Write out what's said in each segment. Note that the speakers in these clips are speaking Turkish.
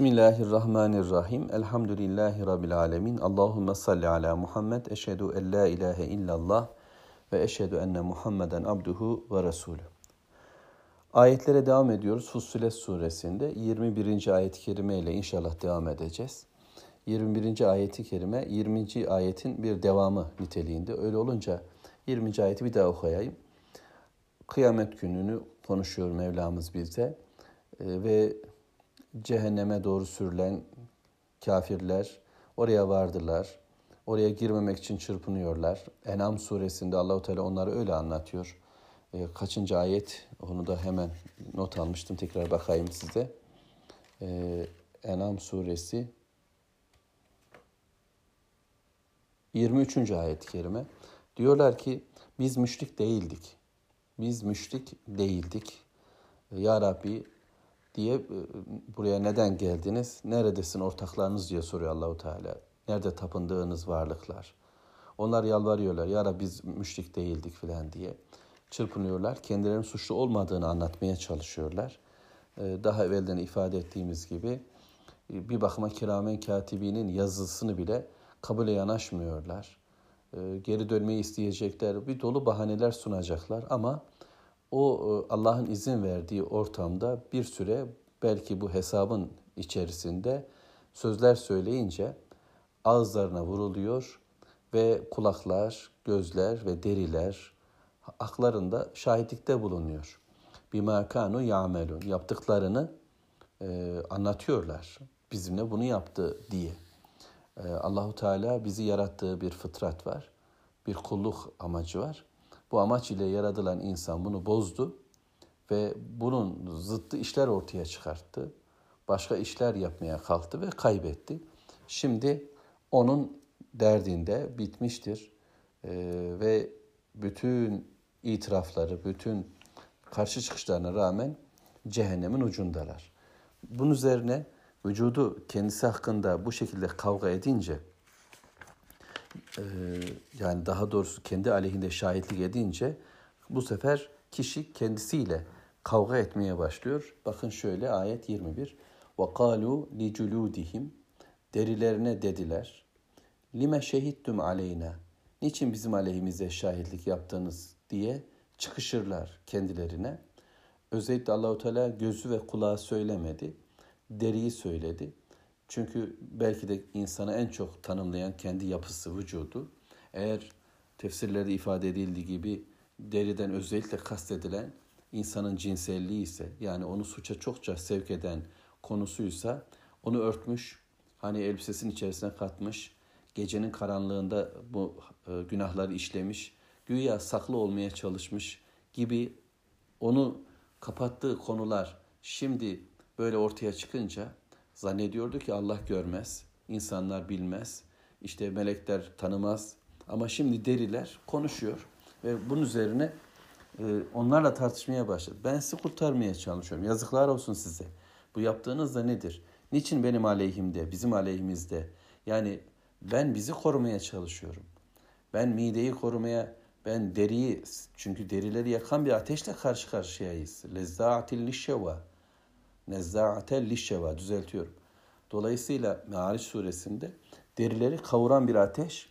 Bismillahirrahmanirrahim. Elhamdülillahi Rabbil alemin. Allahümme salli ala Muhammed. Eşhedü en la ilahe illallah ve eşhedü enne Muhammeden abduhu ve resulü. Ayetlere devam ediyoruz. Fussilet suresinde 21. ayet-i kerime ile inşallah devam edeceğiz. 21. ayeti kerime 20. ayetin bir devamı niteliğinde. Öyle olunca 20. ayeti bir daha okuyayım. Kıyamet gününü konuşuyor Mevlamız bize ee, ve cehenneme doğru sürülen kafirler oraya vardılar. Oraya girmemek için çırpınıyorlar. Enam suresinde Allahu Teala onları öyle anlatıyor. E, kaçıncı ayet? Onu da hemen not almıştım. Tekrar bakayım size. E, Enam suresi 23. ayet-i kerime. Diyorlar ki biz müşrik değildik. Biz müşrik değildik. Ya Rabbi diye e, buraya neden geldiniz? Neredesin ortaklarınız diye soruyor Allahu Teala. Nerede tapındığınız varlıklar? Onlar yalvarıyorlar. Ya Rabbi biz müşrik değildik filan diye. Çırpınıyorlar. Kendilerinin suçlu olmadığını anlatmaya çalışıyorlar. E, daha evvelden ifade ettiğimiz gibi e, bir bakıma kiramen katibinin yazısını bile kabule yanaşmıyorlar. Geri dönmeyi isteyecekler. Bir dolu bahaneler sunacaklar ama o e, Allah'ın izin verdiği ortamda bir süre belki bu hesabın içerisinde sözler söyleyince ağızlarına vuruluyor ve kulaklar, gözler ve deriler aklarında şahitlikte bulunuyor. Bima kanu yamelun yaptıklarını e, anlatıyorlar. Bizimle bunu yaptı diye. E, Allahu Teala bizi yarattığı bir fıtrat var. Bir kulluk amacı var. Bu amaç ile yaratılan insan bunu bozdu ve bunun zıttı işler ortaya çıkarttı. Başka işler yapmaya kalktı ve kaybetti. Şimdi onun derdinde bitmiştir ee, ve bütün itirafları, bütün karşı çıkışlarına rağmen cehennemin ucundalar. Bunun üzerine vücudu kendisi hakkında bu şekilde kavga edince e, yani daha doğrusu kendi aleyhinde şahitlik edince bu sefer kişi kendisiyle kavga etmeye başlıyor. Bakın şöyle ayet 21. وَقَالُوا لِجُلُودِهِمْ Derilerine dediler. Lime şehittum aleyna. Niçin bizim aleyhimize şahitlik yaptınız diye çıkışırlar kendilerine. Özellikle Allahu Teala gözü ve kulağı söylemedi. Deriyi söyledi. Çünkü belki de insanı en çok tanımlayan kendi yapısı, vücudu. Eğer tefsirlerde ifade edildiği gibi deriden özellikle kastedilen insanın cinselliği ise yani onu suça çokça sevk eden konusuysa onu örtmüş, hani elbisesinin içerisine katmış, gecenin karanlığında bu e, günahları işlemiş, güya saklı olmaya çalışmış gibi onu kapattığı konular şimdi böyle ortaya çıkınca Zannediyordu ki Allah görmez, insanlar bilmez, işte melekler tanımaz. Ama şimdi deriler konuşuyor ve bunun üzerine e, onlarla tartışmaya başladı. Ben sizi kurtarmaya çalışıyorum. Yazıklar olsun size. Bu yaptığınız da nedir? Niçin benim aleyhimde, bizim aleyhimizde? Yani ben bizi korumaya çalışıyorum. Ben mideyi korumaya, ben deriyi, çünkü derileri yakan bir ateşle karşı karşıyayız. Lezza'atil lişşeva. Nezza'atel lişşeva düzeltiyorum. Dolayısıyla Me'ariç suresinde derileri kavuran bir ateş.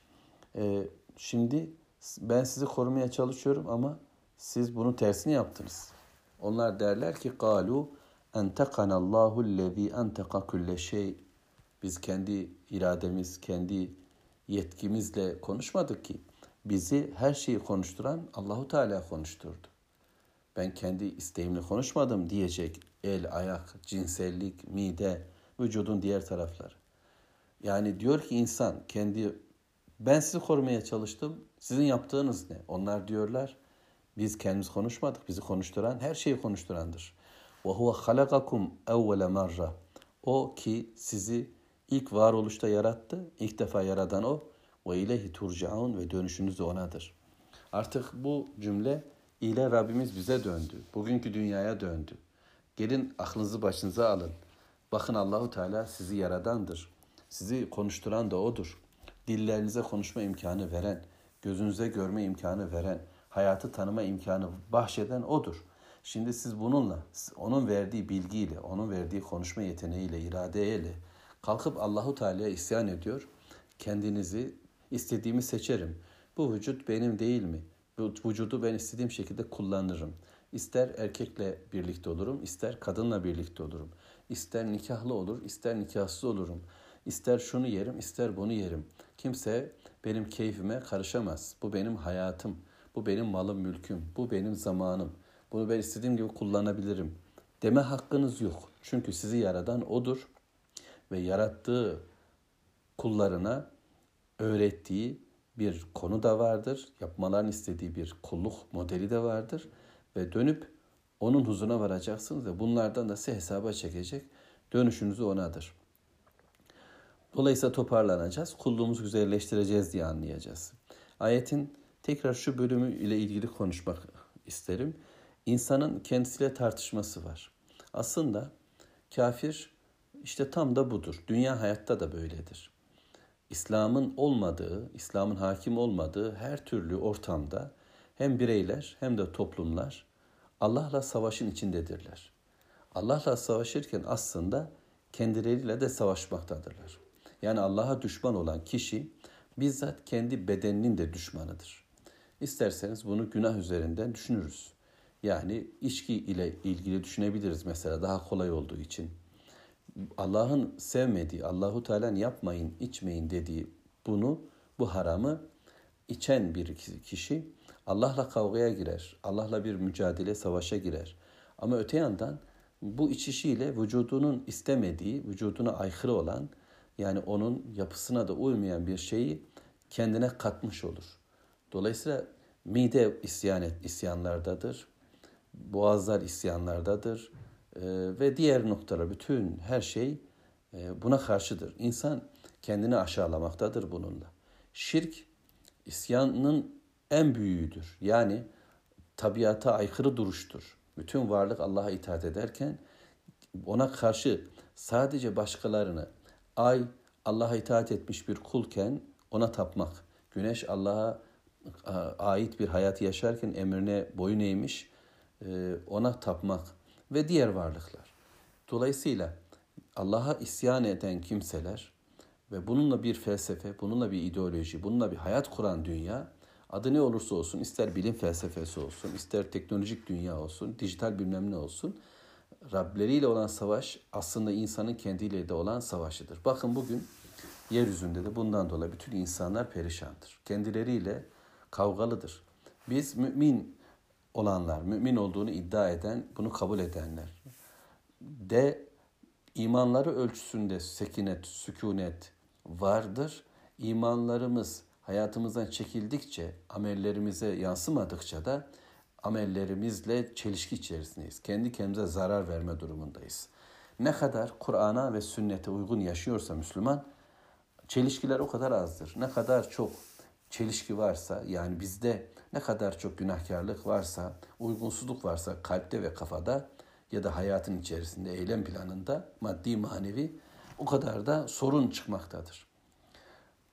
Ee, şimdi ben sizi korumaya çalışıyorum ama siz bunun tersini yaptınız. Onlar derler ki galu entekanallahu lezi enteka kulle şey. Biz kendi irademiz, kendi yetkimizle konuşmadık ki. Bizi her şeyi konuşturan Allahu Teala konuşturdu. Ben kendi isteğimle konuşmadım diyecek el, ayak, cinsellik, mide, vücudun diğer tarafları. Yani diyor ki insan kendi ben sizi korumaya çalıştım. Sizin yaptığınız ne? Onlar diyorlar biz kendimiz konuşmadık. Bizi konuşturan her şeyi konuşturandır. Ve huve halakakum evvele marra. O ki sizi ilk varoluşta yarattı. İlk defa yaradan o. Ve ileyhi turcaun ve dönüşünüz de onadır. Artık bu cümle ile Rabbimiz bize döndü. Bugünkü dünyaya döndü. Gelin aklınızı başınıza alın. Bakın Allahu Teala sizi yaradandır. Sizi konuşturan da odur. Dillerinize konuşma imkanı veren, gözünüze görme imkanı veren, hayatı tanıma imkanı bahşeden odur. Şimdi siz bununla, onun verdiği bilgiyle, onun verdiği konuşma yeteneğiyle, iradeyle kalkıp Allahu Teala'ya isyan ediyor. Kendinizi istediğimi seçerim. Bu vücut benim değil mi? Bu vücudu ben istediğim şekilde kullanırım. İster erkekle birlikte olurum, ister kadınla birlikte olurum. İster nikahlı olur, ister nikahsız olurum. İster şunu yerim, ister bunu yerim. Kimse benim keyfime karışamaz. Bu benim hayatım. Bu benim malım, mülküm. Bu benim zamanım. Bunu ben istediğim gibi kullanabilirim. Deme hakkınız yok. Çünkü sizi yaradan odur ve yarattığı kullarına öğrettiği bir konu da vardır. Yapmalarını istediği bir kulluk modeli de vardır ve dönüp onun huzuruna varacaksınız ve bunlardan da size hesaba çekecek. Dönüşünüzü onadır. Dolayısıyla toparlanacağız. Kulluğumuzu güzelleştireceğiz diye anlayacağız. Ayetin tekrar şu bölümü ile ilgili konuşmak isterim. İnsanın kendisiyle tartışması var. Aslında kafir işte tam da budur. Dünya hayatta da böyledir. İslam'ın olmadığı, İslam'ın hakim olmadığı her türlü ortamda hem bireyler hem de toplumlar Allah'la savaşın içindedirler. Allah'la savaşırken aslında kendileriyle de savaşmaktadırlar. Yani Allah'a düşman olan kişi bizzat kendi bedeninin de düşmanıdır. İsterseniz bunu günah üzerinden düşünürüz. Yani içki ile ilgili düşünebiliriz mesela daha kolay olduğu için. Allah'ın sevmediği, Allahu Teala'nın yapmayın, içmeyin dediği bunu, bu haramı içen bir kişi Allah'la kavgaya girer. Allah'la bir mücadele, savaşa girer. Ama öte yandan bu içişiyle vücudunun istemediği, vücuduna aykırı olan yani onun yapısına da uymayan bir şeyi kendine katmış olur. Dolayısıyla mide isyan et, isyanlardadır. Boğazlar isyanlardadır. Ee, ve diğer noktalar bütün her şey e, buna karşıdır. İnsan kendini aşağılamaktadır bununla. Şirk isyanın en büyüğüdür. Yani tabiata aykırı duruştur. Bütün varlık Allah'a itaat ederken ona karşı sadece başkalarını ay Allah'a itaat etmiş bir kulken ona tapmak. Güneş Allah'a ait bir hayatı yaşarken emrine boyun eğmiş e, ona tapmak ve diğer varlıklar. Dolayısıyla Allah'a isyan eden kimseler ve bununla bir felsefe, bununla bir ideoloji, bununla bir hayat kuran dünya adı ne olursa olsun ister bilim felsefesi olsun, ister teknolojik dünya olsun, dijital bilmem ne olsun Rableriyle olan savaş aslında insanın kendiyle de olan savaşıdır. Bakın bugün yeryüzünde de bundan dolayı bütün insanlar perişandır. Kendileriyle kavgalıdır. Biz mümin olanlar, mümin olduğunu iddia eden, bunu kabul edenler de imanları ölçüsünde sekinet, sükunet vardır. İmanlarımız hayatımızdan çekildikçe, amellerimize yansımadıkça da amellerimizle çelişki içerisindeyiz. Kendi kendimize zarar verme durumundayız. Ne kadar Kur'an'a ve sünnete uygun yaşıyorsa Müslüman, çelişkiler o kadar azdır. Ne kadar çok çelişki varsa, yani bizde ne kadar çok günahkarlık varsa, uygunsuzluk varsa kalpte ve kafada ya da hayatın içerisinde, eylem planında, maddi manevi o kadar da sorun çıkmaktadır.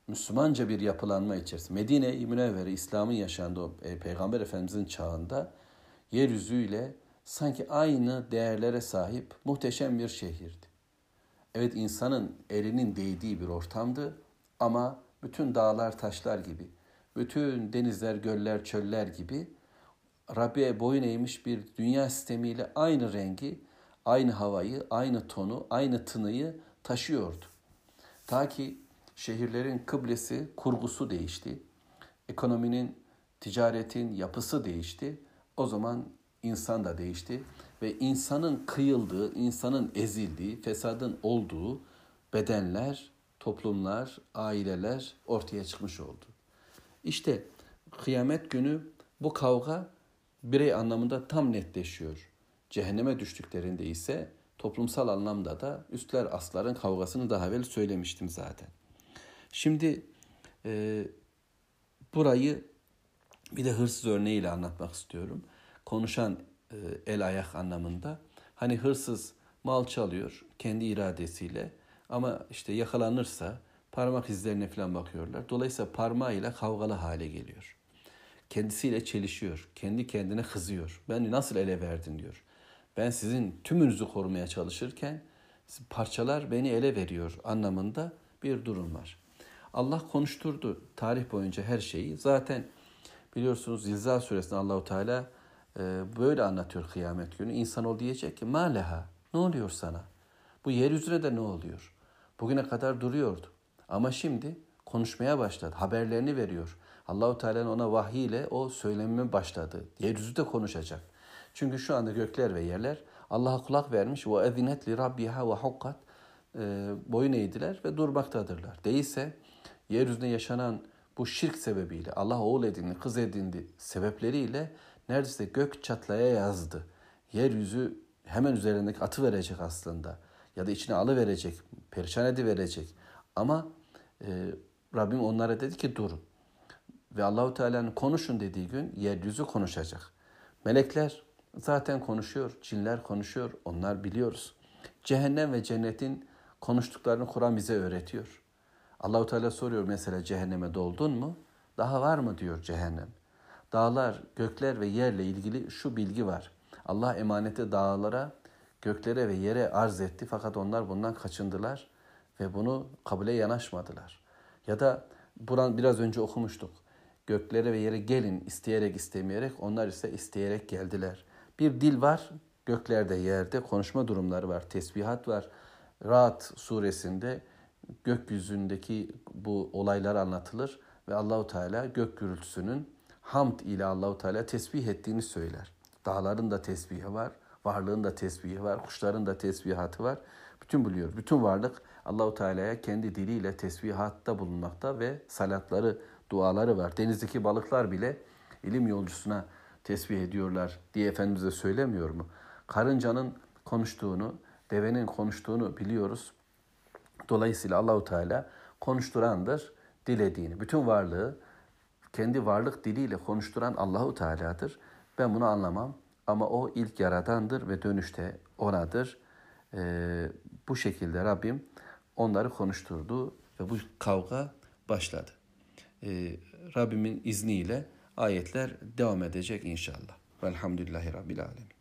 Müslümanca bir yapılanma içerisinde. Medine-i Münevvere, İslam'ın yaşandığı e, Peygamber Efendimizin çağında yeryüzüyle sanki aynı değerlere sahip muhteşem bir şehirdi. Evet insanın elinin değdiği bir ortamdı ama bütün dağlar taşlar gibi, bütün denizler, göller, çöller gibi Rabbi'ye boyun eğmiş bir dünya sistemiyle aynı rengi, aynı havayı, aynı tonu, aynı tınıyı taşıyordu. Ta ki şehirlerin kıblesi, kurgusu değişti. Ekonominin, ticaretin yapısı değişti. O zaman insan da değişti ve insanın kıyıldığı, insanın ezildiği, fesadın olduğu bedenler, toplumlar, aileler ortaya çıkmış oldu. İşte kıyamet günü bu kavga birey anlamında tam netleşiyor. Cehenneme düştüklerinde ise toplumsal anlamda da üstler asların kavgasını daha evvel söylemiştim zaten. Şimdi e, burayı bir de hırsız örneğiyle anlatmak istiyorum. Konuşan e, el ayak anlamında. Hani hırsız mal çalıyor kendi iradesiyle ama işte yakalanırsa parmak izlerine falan bakıyorlar. Dolayısıyla parmağıyla kavgalı hale geliyor. kendisiyle çelişiyor. Kendi kendine kızıyor. Beni nasıl ele verdin diyor. Ben sizin tümünüzü korumaya çalışırken parçalar beni ele veriyor anlamında bir durum var. Allah konuşturdu tarih boyunca her şeyi. Zaten biliyorsunuz Zilzal suresinde Allahu Teala e, böyle anlatıyor kıyamet günü. İnsan ol diyecek ki maleha ne oluyor sana? Bu yeryüzüne de ne oluyor? Bugüne kadar duruyordu. Ama şimdi konuşmaya başladı. Haberlerini veriyor. Allahu Teala'nın ona vahiy ile o söylemeye başladı. Yeryüzü de konuşacak. Çünkü şu anda gökler ve yerler Allah'a kulak vermiş. Ve ezinet li rabbiha ve hukkat e, boyun eğdiler ve durmaktadırlar. Değilse yeryüzünde yaşanan bu şirk sebebiyle Allah oğul edindi, kız edindi sebepleriyle neredeyse gök çatlaya yazdı. Yeryüzü hemen üzerindeki atı verecek aslında. Ya da içine alı verecek, perişan edi verecek. Ama e, Rabbim onlara dedi ki durun. Ve Allahu Teala'nın konuşun dediği gün yeryüzü konuşacak. Melekler zaten konuşuyor, cinler konuşuyor, onlar biliyoruz. Cehennem ve cennetin konuştuklarını Kur'an bize öğretiyor. Allahu Teala soruyor mesela cehenneme doldun mu? Daha var mı diyor cehennem. Dağlar, gökler ve yerle ilgili şu bilgi var. Allah emaneti dağlara, göklere ve yere arz etti fakat onlar bundan kaçındılar ve bunu kabule yanaşmadılar. Ya da buran biraz önce okumuştuk. Göklere ve yere gelin isteyerek istemeyerek onlar ise isteyerek geldiler. Bir dil var göklerde yerde konuşma durumları var. Tesbihat var. Rahat suresinde gökyüzündeki bu olaylar anlatılır ve Allahu Teala gök gürültüsünün hamd ile Allahu Teala tesbih ettiğini söyler. Dağların da tesbihi var, varlığın da tesbihi var, kuşların da tesbihatı var. Bütün biliyor. Bütün varlık Allahu Teala'ya kendi diliyle tesbihatta bulunmakta ve salatları, duaları var. Denizdeki balıklar bile ilim yolcusuna tesbih ediyorlar diye Efendimiz de söylemiyor mu? Karıncanın konuştuğunu, devenin konuştuğunu biliyoruz. Dolayısıyla Allahu Teala konuşturandır dilediğini. Bütün varlığı kendi varlık diliyle konuşturan Allahu Teala'dır. Ben bunu anlamam ama o ilk yaradandır ve dönüşte onadır. Ee, bu şekilde Rabbim onları konuşturdu ve bu kavga başladı. Ee, Rabbimin izniyle ayetler devam edecek inşallah. Velhamdülillahi Rabbil Alemin.